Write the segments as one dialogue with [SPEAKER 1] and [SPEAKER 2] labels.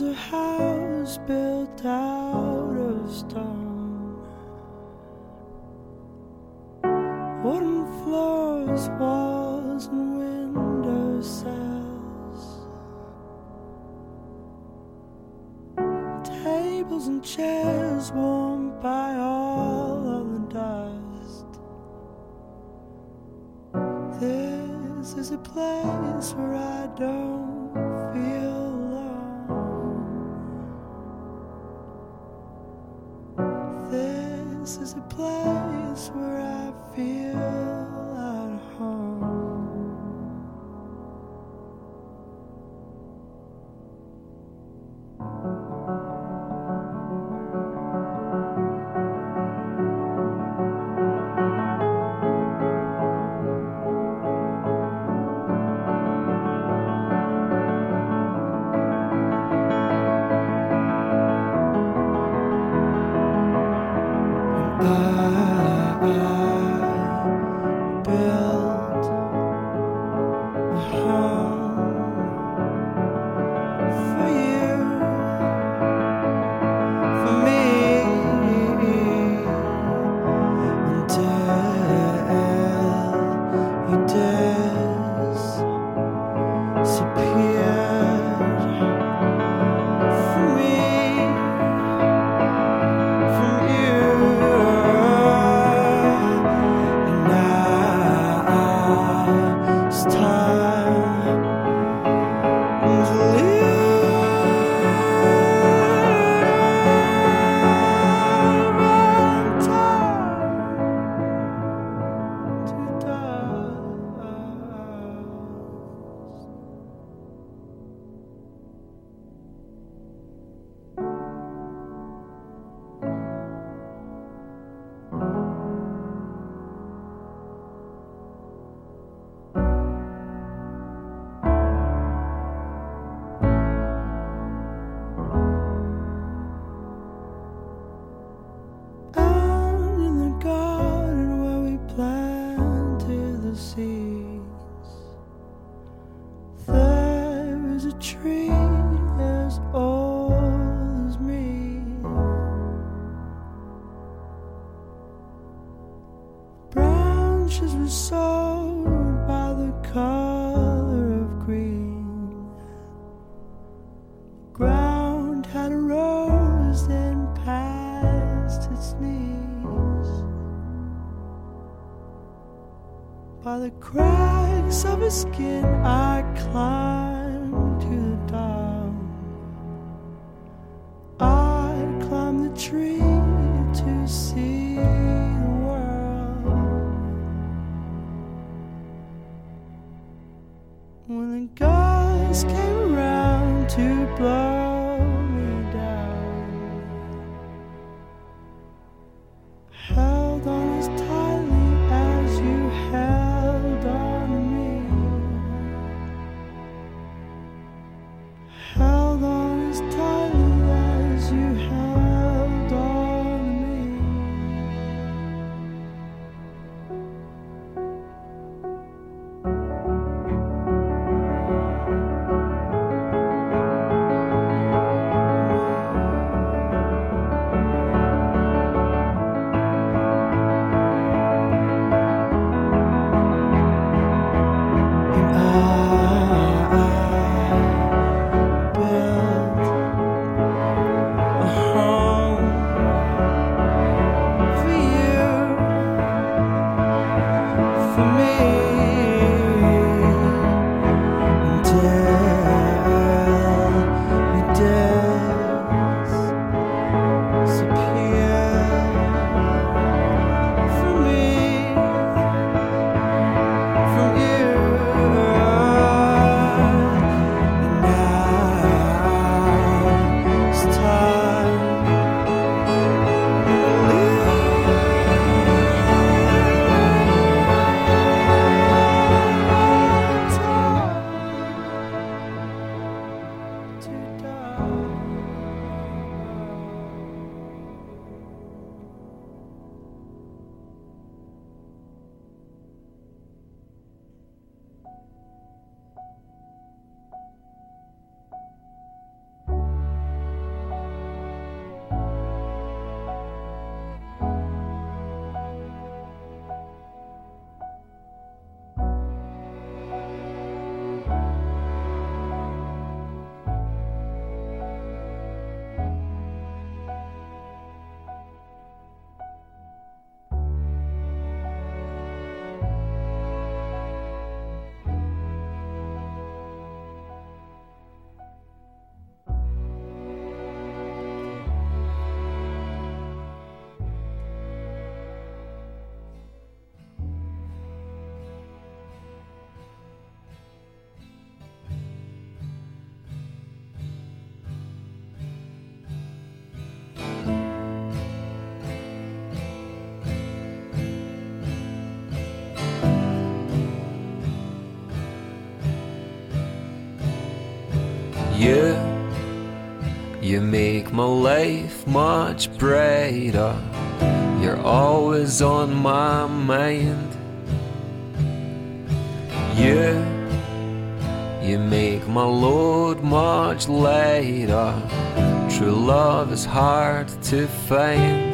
[SPEAKER 1] a house built out of stone. skin I climb to the top. I climb the tree to
[SPEAKER 2] my life much brighter. You're always on my mind. You, you make my load much lighter. True love is hard to find.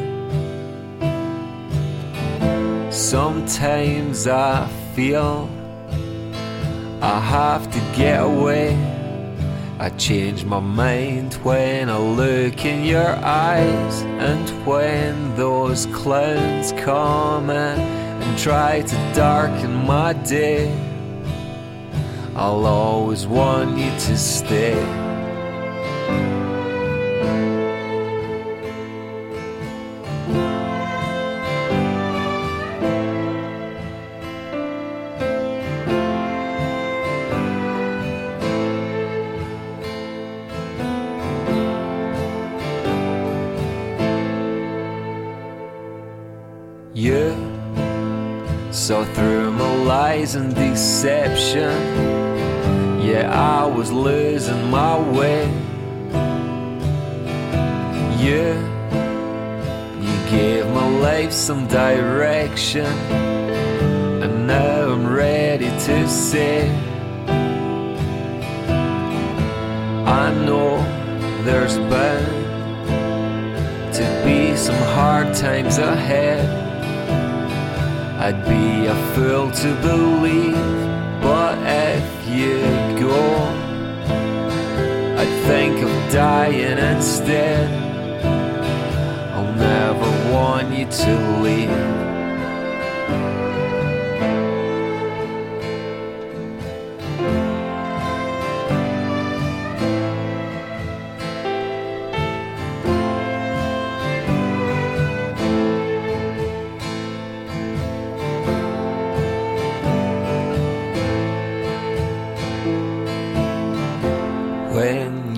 [SPEAKER 2] Sometimes I feel I have to get away. I change my mind when I look in your eyes, and when those clouds come in and try to darken my day. I'll always want you to stay. I'd be a fool to believe, but if you go, I'd think of dying instead. I'll never want you to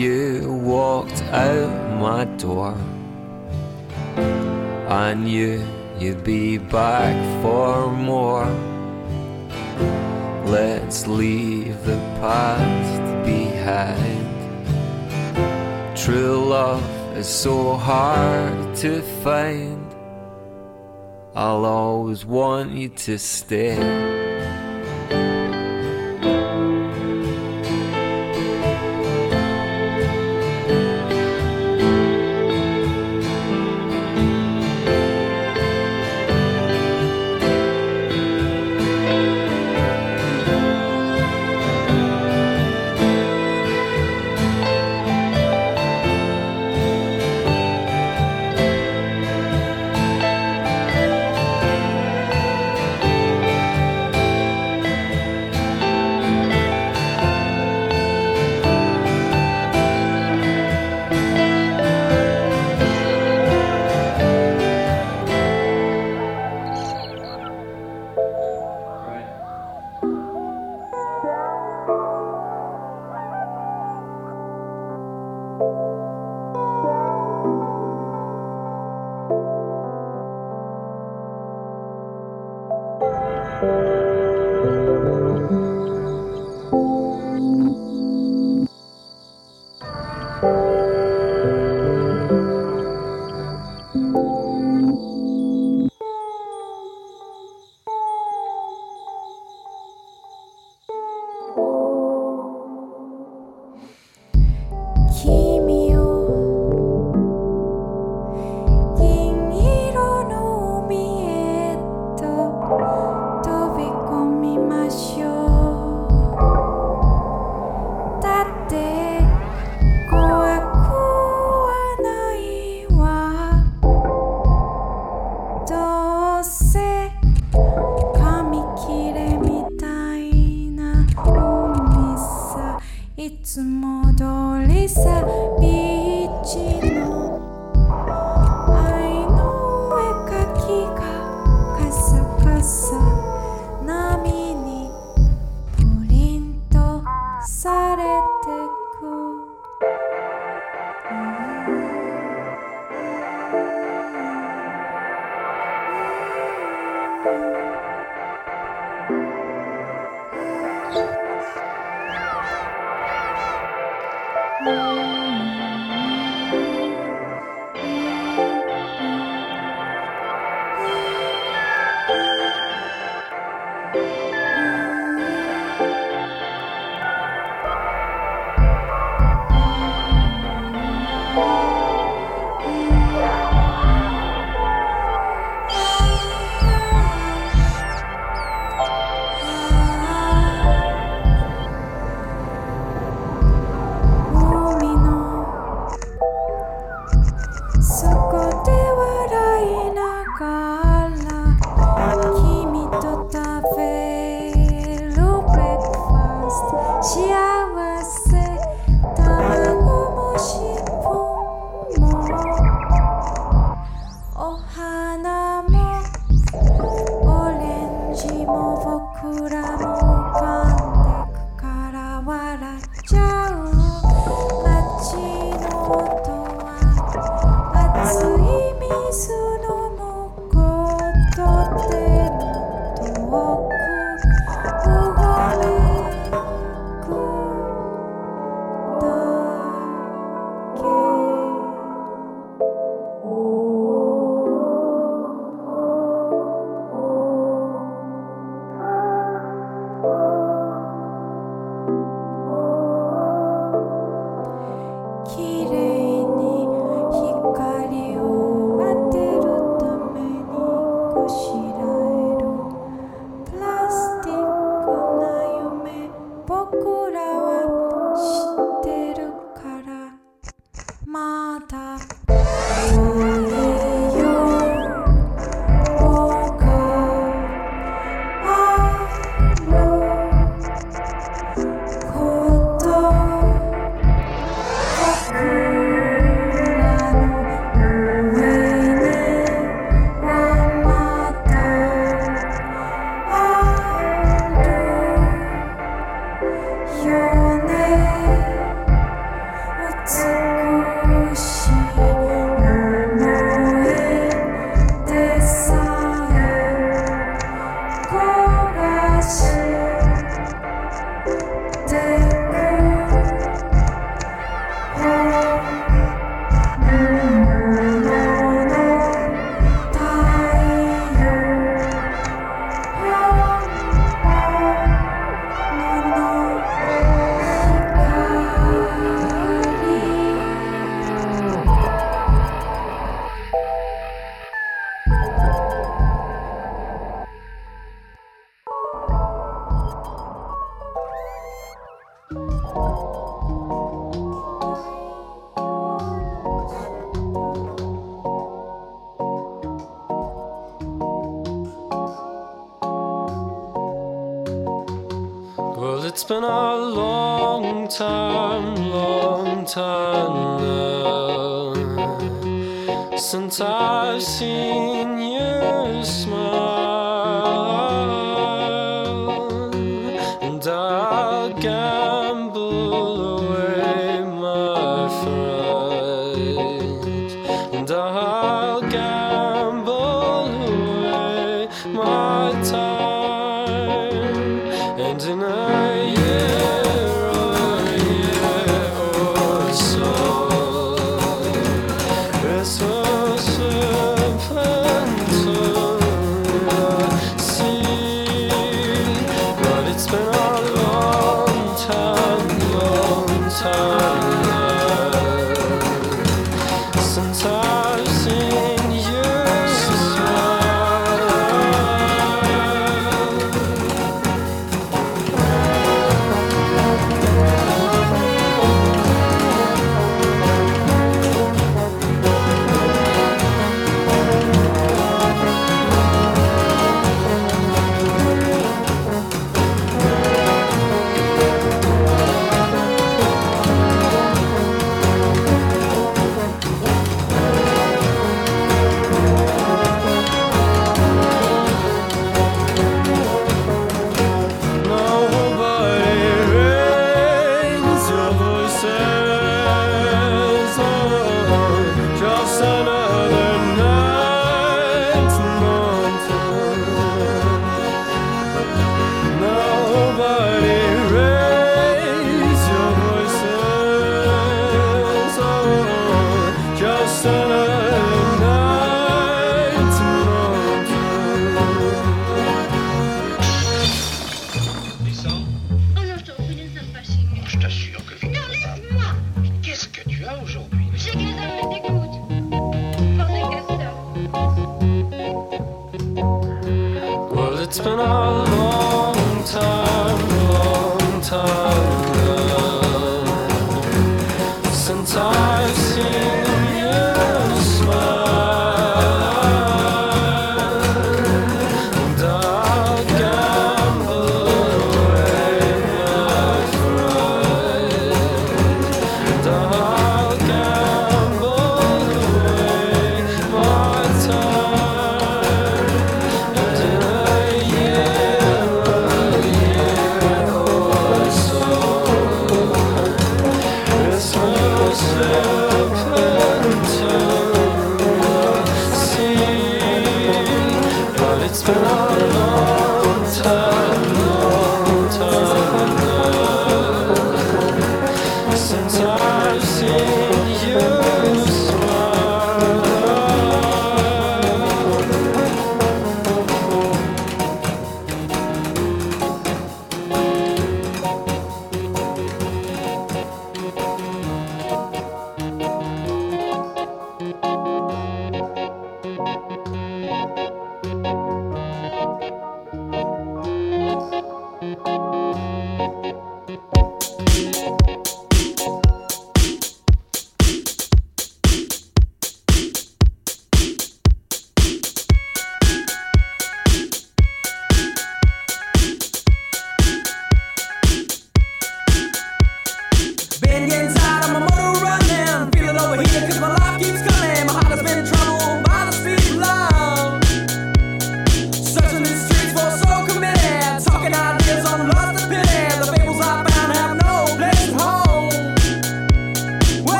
[SPEAKER 2] you walked out my door. I knew you'd be back for more. Let's leave the past behind. True love is so hard to find. I'll always want you to stay. 七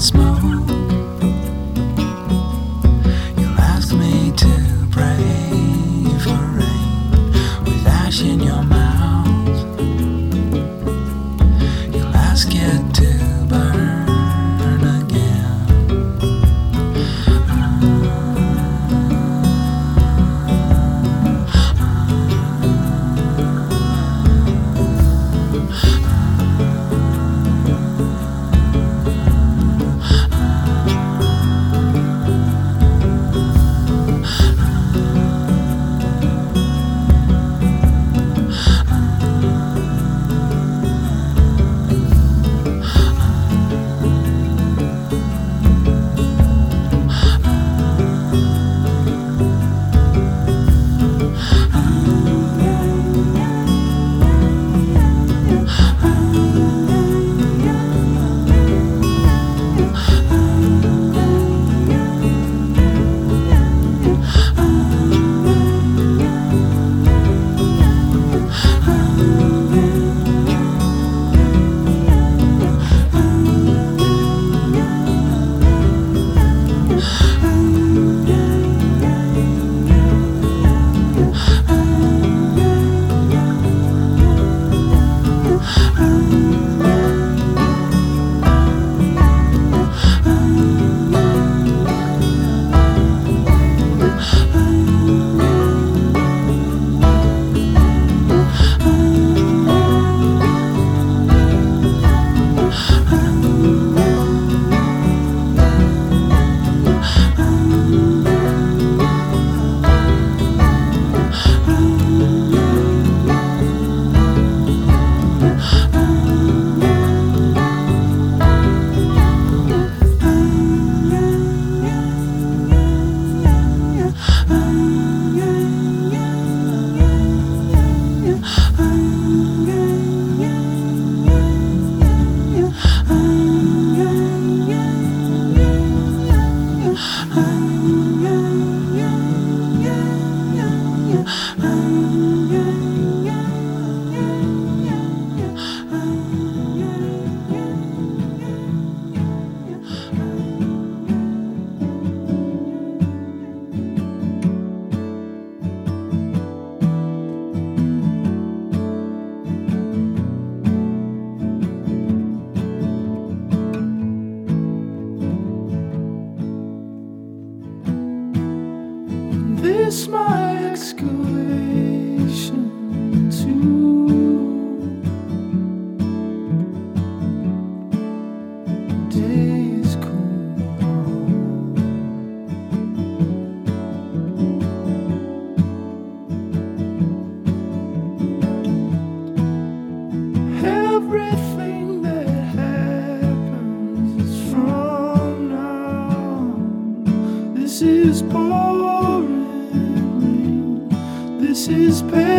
[SPEAKER 2] smoke.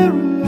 [SPEAKER 2] Is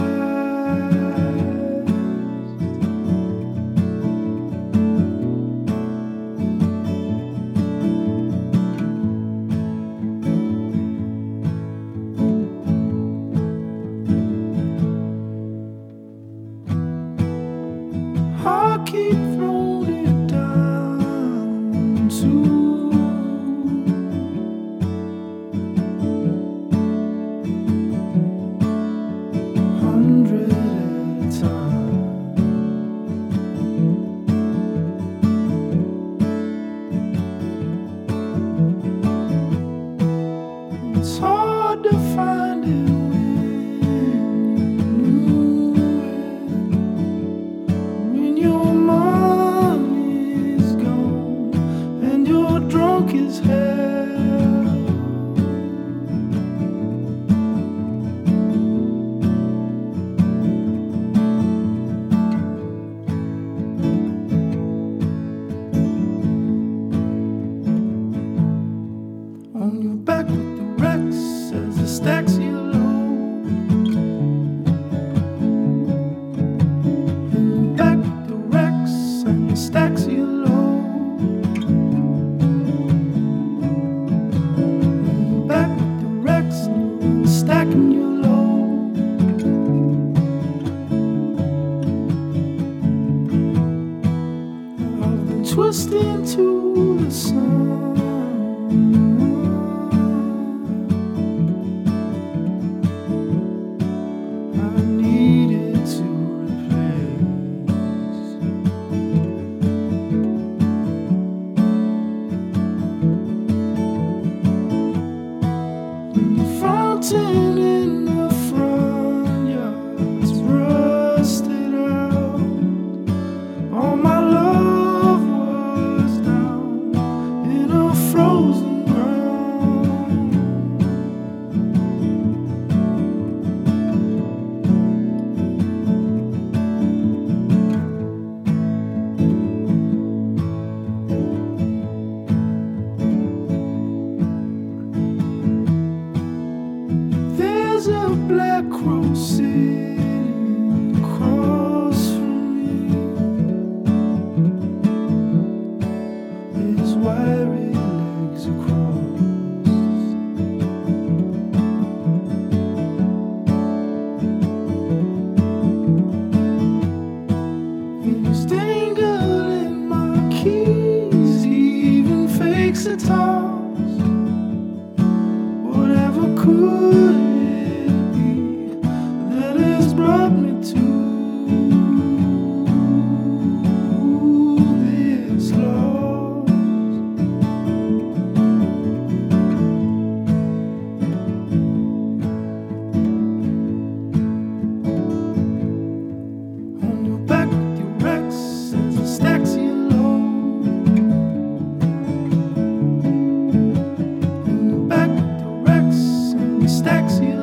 [SPEAKER 1] stacks you